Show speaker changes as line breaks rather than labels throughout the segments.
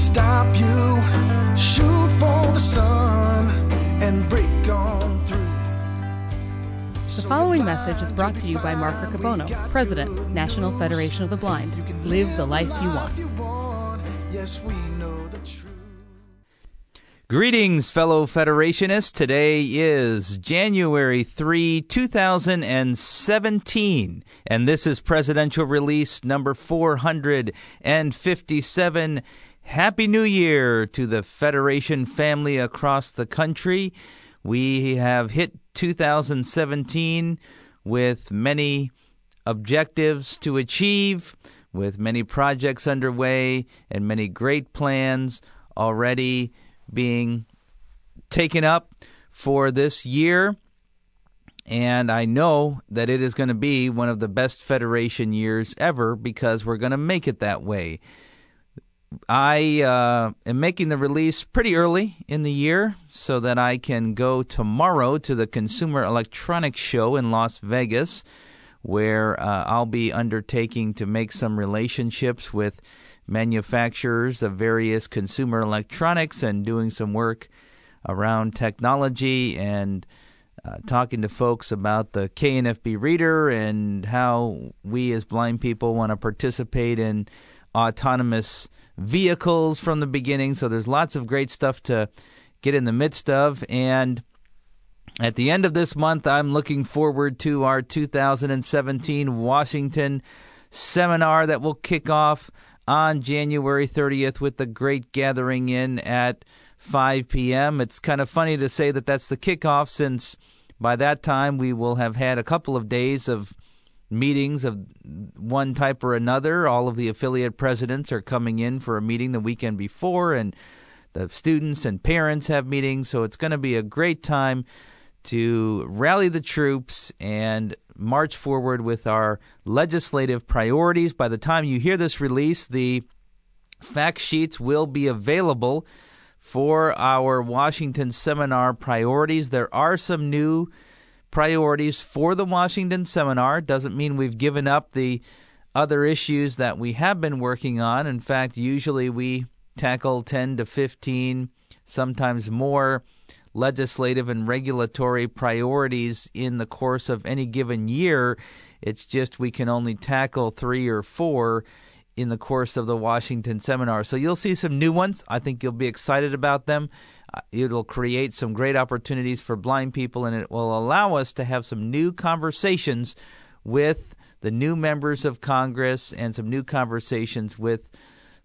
stop you. Shoot for the sun and break on through.
The following message is brought to you by Mark Riccobono, President, National Federation of the Blind. Live the life you want.
Yes, we know the truth.
Greetings, fellow Federationists. Today is January 3, 2017, and this is presidential release number 457. Happy New Year to the Federation family across the country. We have hit 2017 with many objectives to achieve, with many projects underway, and many great plans already being taken up for this year. And I know that it is going to be one of the best Federation years ever because we're going to make it that way. I uh, am making the release pretty early in the year so that I can go tomorrow to the Consumer Electronics Show in Las Vegas, where uh, I'll be undertaking to make some relationships with manufacturers of various consumer electronics and doing some work around technology and uh, talking to folks about the KNFB reader and how we as blind people want to participate in autonomous vehicles from the beginning. So there's lots of great stuff to get in the midst of. And at the end of this month, I'm looking forward to our 2017 Washington seminar that will kick off on January 30th with the great gathering in at 5 p.m. It's kind of funny to say that that's the kickoff since by that time we will have had a couple of days of meetings of one type or another. All of the affiliate presidents are coming in for a meeting the weekend before, and the students and parents have meetings. So it's going to be a great time to rally the troops and march forward with our legislative priorities. By the time you hear this release, the fact sheets will be available for our Washington seminar priorities. There are some new priorities for the Washington seminar. Doesn't mean we've given up the other issues that we have been working on. In fact, usually we tackle 10 to 15, sometimes more legislative and regulatory priorities in the course of any given year. It's just we can only tackle three or four in the course of the Washington seminar. So you'll see some new ones. I think you'll be excited about them. It'll create some great opportunities for blind people, and it will allow us to have some new conversations with the new members of Congress and some new conversations with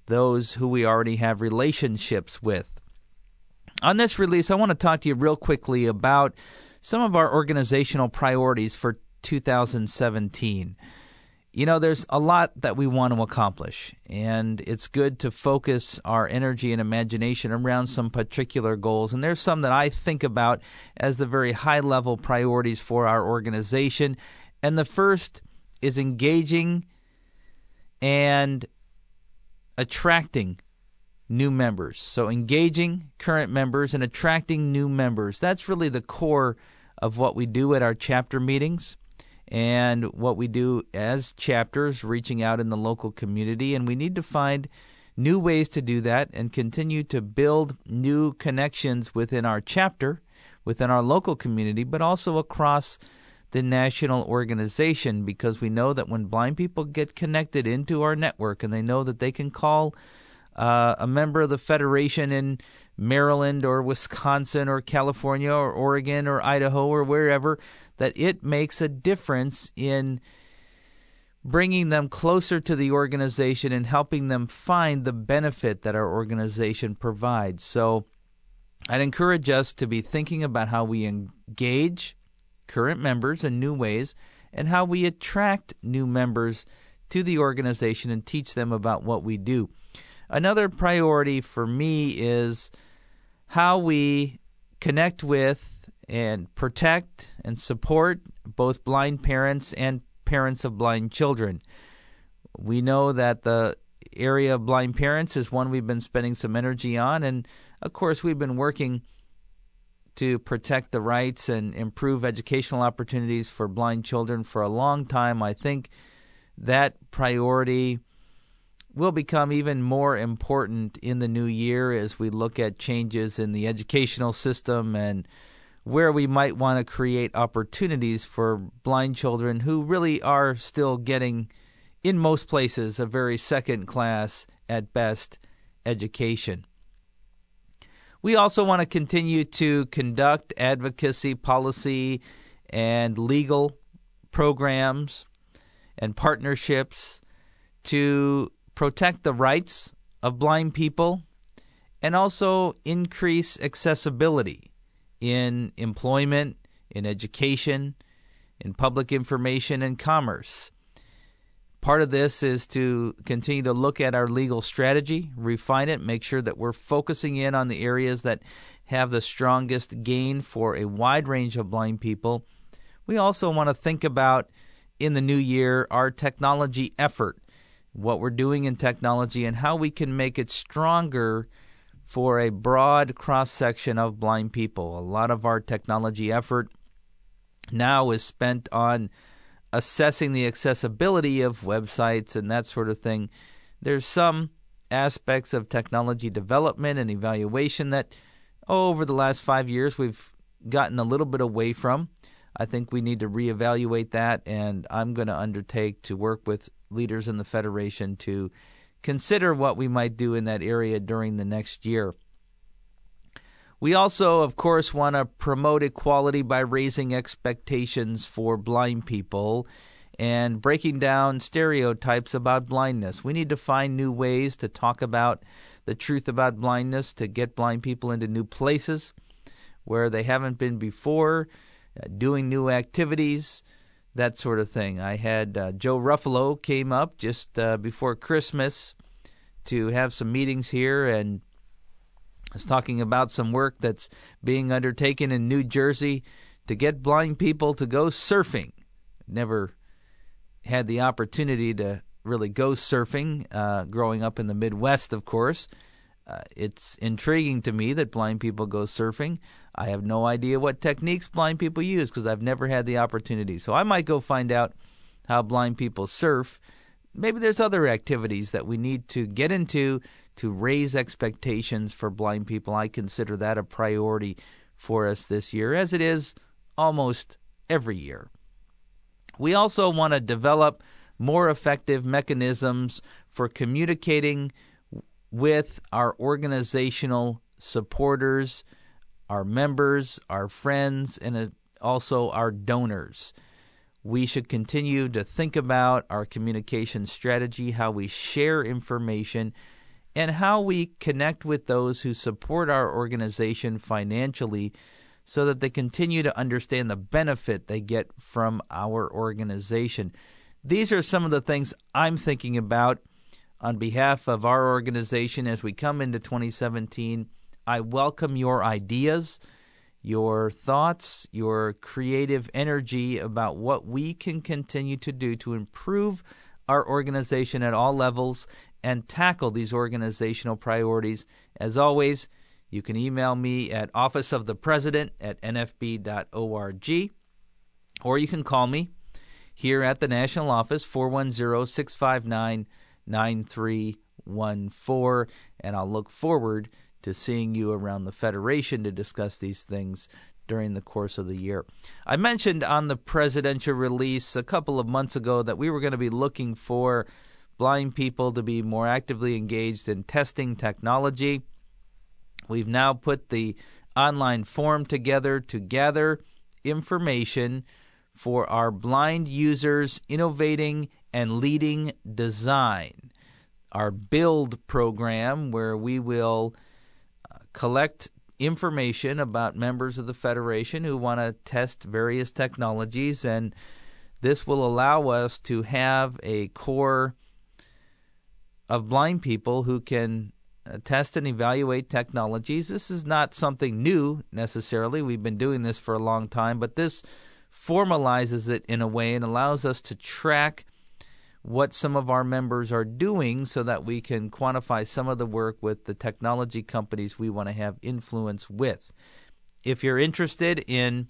those who we already have relationships with. On this release, I want to talk to you real quickly about some of our organizational priorities for 2017. You know, there's a lot that we want to accomplish, and it's good to focus our energy and imagination around some particular goals. And there's some that I think about as the very high level priorities for our organization. And the first is engaging and attracting new members. So, engaging current members and attracting new members. That's really the core of what we do at our chapter meetings and what we do as chapters, reaching out in the local community. And we need to find new ways to do that and continue to build new connections within our chapter, within our local community, but also across the national organization because we know that when blind people get connected into our network and they know that they can call uh, a member of the Federation in Maryland or Wisconsin or California or Oregon or Idaho or wherever, that it makes a difference in bringing them closer to the organization and helping them find the benefit that our organization provides. So I'd encourage us to be thinking about how we engage current members in new ways and how we attract new members to the organization and teach them about what we do. Another priority for me is how we connect with and protect and support both blind parents and parents of blind children. We know that the area of blind parents is one we've been spending some energy on, and of course, we've been working to protect the rights and improve educational opportunities for blind children for a long time. I think that priority will become even more important in the new year as we look at changes in the educational system and where we might want to create opportunities for blind children who really are still getting, in most places, a very second class at best education. We also want to continue to conduct advocacy, policy, and legal programs and partnerships to protect the rights of blind people and also increase accessibility in employment, in education, in public information, and commerce. Part of this is to continue to look at our legal strategy, refine it, make sure that we're focusing in on the areas that have the strongest gain for a wide range of blind people. We also want to think about in the new year our technology effort, what we're doing in technology, and how we can make it stronger for a broad cross section of blind people. A lot of our technology effort now is spent on assessing the accessibility of websites and that sort of thing. There's some aspects of technology development and evaluation that oh, over the last five years we've gotten a little bit away from. I think we need to reevaluate that, and I'm going to undertake to work with leaders in the Federation to consider what we might do in that area during the next year. We also, of course, want to promote equality by raising expectations for blind people and breaking down stereotypes about blindness. We need to find new ways to talk about the truth about blindness, to get blind people into new places where they haven't been before, doing new activities, that sort of thing. I had uh, Joe Ruffalo came up just uh, before Christmas to have some meetings here and was talking about some work that's being undertaken in New Jersey to get blind people to go surfing. Never had the opportunity to really go surfing uh, growing up in the Midwest, of course. Uh, it's intriguing to me that blind people go surfing. I have no idea what techniques blind people use because I've never had the opportunity. So I might go find out how blind people surf. Maybe there's other activities that we need to get into to raise expectations for blind people. I consider that a priority for us this year, as it is almost every year. We also want to develop more effective mechanisms for communicating with our organizational supporters, our members, our friends, and uh, also our donors. We should continue to think about our communication strategy, how we share information, and how we connect with those who support our organization financially so that they continue to understand the benefit they get from our organization. These are some of the things I'm thinking about on behalf of our organization as we come into 2017. I welcome your ideas, your thoughts, your creative energy about what we can continue to do to improve our organization at all levels and tackle these organizational priorities. As always, you can email me at officeofthepresident at nfb.org, or you can call me here at the national office, 410 659 9314, and I'll look forward to seeing you around the Federation to discuss these things during the course of the year. I mentioned on the presidential release a couple of months ago that we were going to be looking for blind people to be more actively engaged in testing technology. We've now put the online form together to gather information for our blind users innovating and leading design. Our build program, where we will uh, collect information about members of the Federation who want to test various technologies, and this will allow us to have a core of blind people who can uh, test and evaluate technologies. This is not something new necessarily. We've been doing this for a long time, but this formalizes it in a way and allows us to track what some of our members are doing so that we can quantify some of the work with the technology companies we want to have influence with. If you're interested in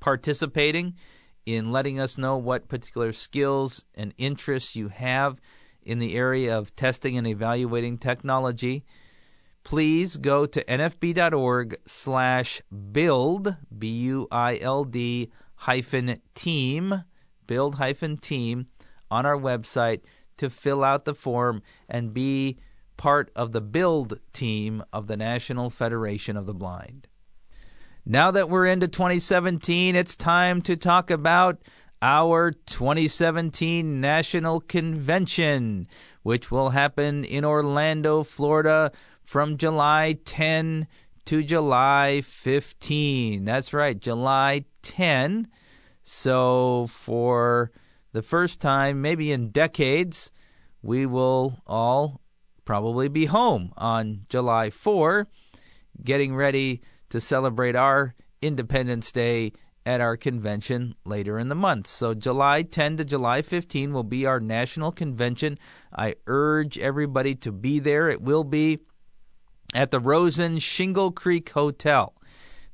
participating, in letting us know what particular skills and interests you have in the area of testing and evaluating technology, please go to nfb.org slash build, B-U-I-L-D hyphen team, build hyphen team on our website to fill out the form and be part of the build team of the National Federation of the Blind. Now that we're into 2017, it's time to talk about our 2017 National Convention, which will happen in Orlando, Florida from July 10 to July 15. That's right, July 10. So, for the first time, maybe in decades, we will all probably be home on July 4, getting ready to celebrate our Independence Day at our convention later in the month. So, July 10 to July 15 will be our national convention. I urge everybody to be there. It will be at the Rosen Shingle Creek Hotel.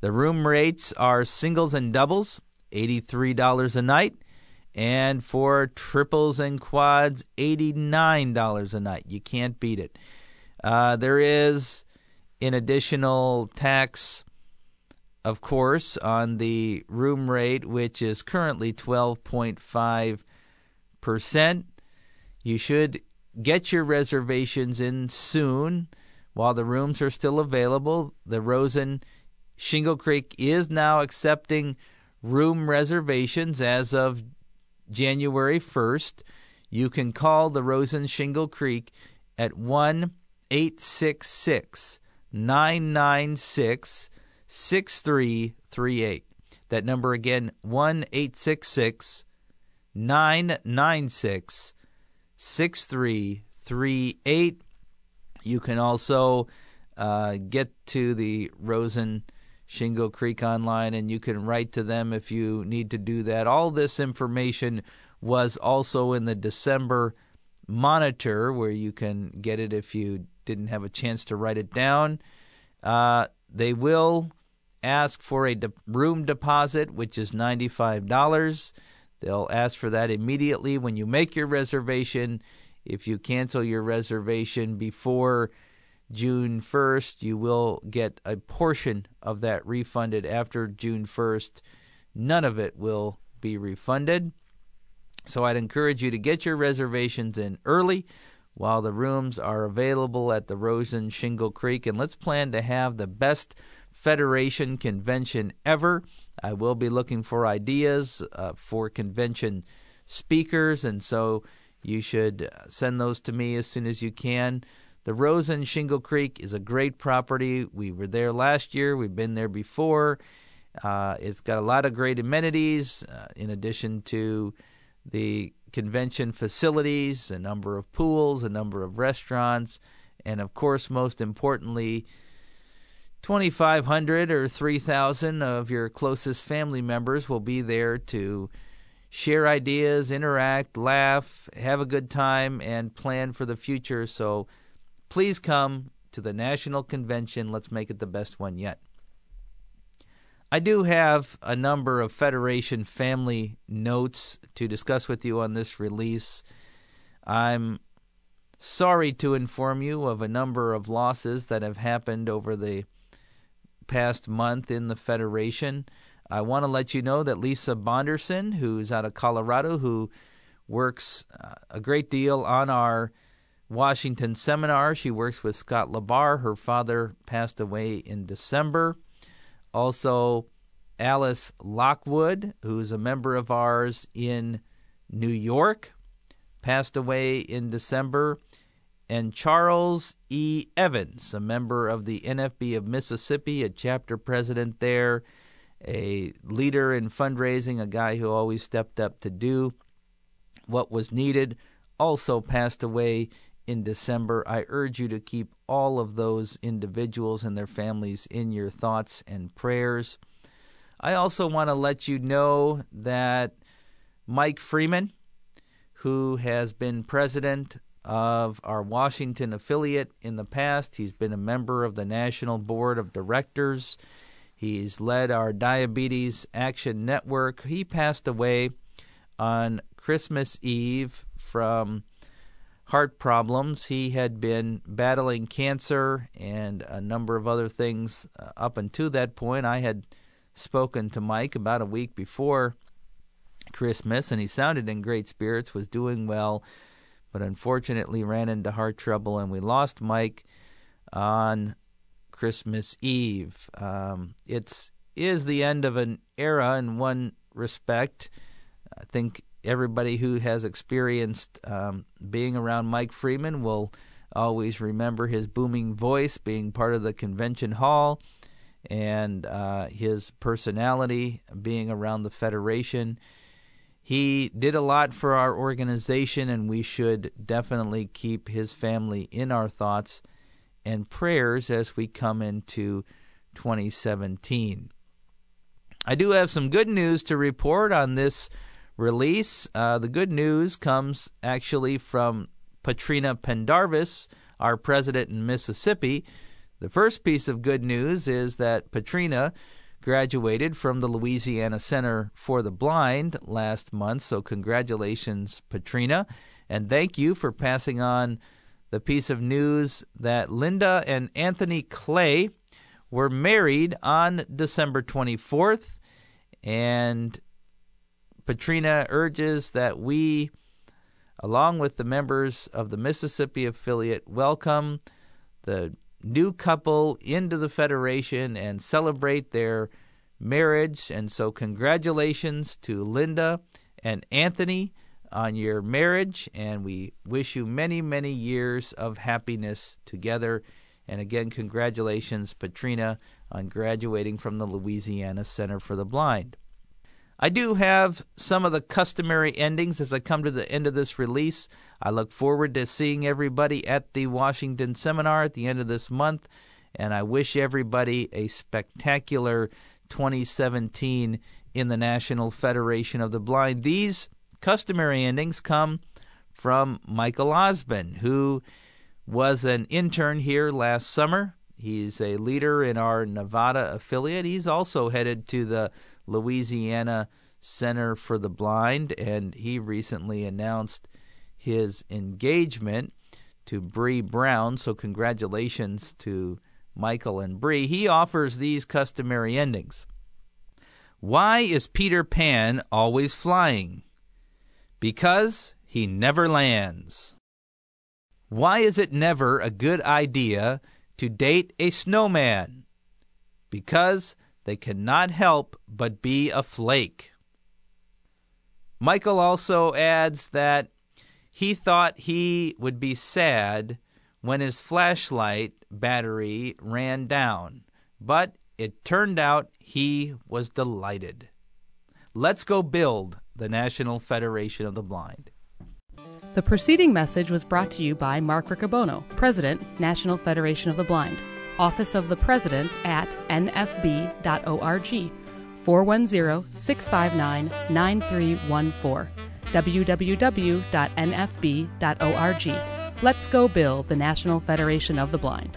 The room rates are singles and doubles, $83 a night, and for triples and quads, $89 a night. You can't beat it. Uh, there is an additional tax of course, on the room rate, which is currently 12.5%. You should get your reservations in soon while the rooms are still available. The Rosen Shingle Creek is now accepting room reservations as of January 1st. You can call the Rosen Shingle Creek at 1 866 996 6338. That number again, 1 866 996 6338. You can also uh, get to the Rosen Shingle Creek online and you can write to them if you need to do that. All this information was also in the December monitor where you can get it if you didn't have a chance to write it down. Uh, they will ask for a de- room deposit, which is $95. They'll ask for that immediately when you make your reservation. If you cancel your reservation before June 1st, you will get a portion of that refunded after June 1st. None of it will be refunded. So I'd encourage you to get your reservations in early while the rooms are available at the Rosen Shingle Creek. And let's plan to have the best Federation convention ever. I will be looking for ideas uh, for convention speakers, and so you should send those to me as soon as you can. The Rose Rosen Shingle Creek is a great property. We were there last year, we've been there before. Uh, it's got a lot of great amenities, uh, in addition to the convention facilities, a number of pools, a number of restaurants, and of course, most importantly, 2,500 or 3,000 of your closest family members will be there to share ideas, interact, laugh, have a good time, and plan for the future. So please come to the National Convention. Let's make it the best one yet. I do have a number of Federation family notes to discuss with you on this release. I'm sorry to inform you of a number of losses that have happened over the past month in the Federation. I want to let you know that Lisa Bonderson, who's out of Colorado, who works uh, a great deal on our Washington seminar, she works with Scott LaBarre. Her father passed away in December. Also, Alice Lockwood, who's a member of ours in New York, passed away in December and Charles E. Evans, a member of the NFB of Mississippi, a chapter president there, a leader in fundraising, a guy who always stepped up to do what was needed, also passed away in December. I urge you to keep all of those individuals and their families in your thoughts and prayers. I also want to let you know that Mike Freeman, who has been president of our Washington affiliate in the past. He's been a member of the National Board of Directors. He's led our Diabetes Action Network. He passed away on Christmas Eve from heart problems. He had been battling cancer and a number of other things uh, up until that point. I had spoken to Mike about a week before Christmas, and he sounded in great spirits, was doing well, but unfortunately ran into heart trouble, and we lost Mike on Christmas Eve. Um, it's is the end of an era in one respect. I think everybody who has experienced um, being around Mike Freeman will always remember his booming voice being part of the convention hall and uh, his personality being around the Federation. He did a lot for our organization, and we should definitely keep his family in our thoughts and prayers as we come into 2017. I do have some good news to report on this release. Uh, the good news comes actually from Patrina Pendarvis, our president in Mississippi. The first piece of good news is that Patrina graduated from the Louisiana Center for the Blind last month. So, congratulations, Patrina. And thank you for passing on the piece of news that Linda and Anthony Clay were married on December 24th. And Patrina urges that we, along with the members of the Mississippi affiliate, welcome the new couple into the Federation and celebrate their marriage. And so, congratulations to Linda and Anthony on your marriage. And we wish you many, many years of happiness together. And again, congratulations, Patrina, on graduating from the Louisiana Center for the Blind. I do have some of the customary endings as I come to the end of this release. I look forward to seeing everybody at the Washington seminar at the end of this month, and I wish everybody a spectacular 2017 in the National Federation of the Blind. These customary endings come from Michael Osmond, who was an intern here last summer. He's a leader in our Nevada affiliate. He's also headed to the Louisiana Center for the Blind, and he recently announced his engagement to Bree Brown. So, congratulations to Michael and Bree. He offers these customary endings. Why is Peter Pan always flying? Because he never lands. Why is it never a good idea to date a snowman? Because they cannot help but be a flake. Michael also adds that he thought he would be sad when his flashlight battery ran down, but it turned out he was delighted. Let's go build the National Federation of the Blind.
The preceding message was brought to you by Mark Riccobono, President, National Federation of the Blind. Office of the President at nfb.org, 410 659 9314, www.nfb.org. Let's go build the National Federation of the Blind.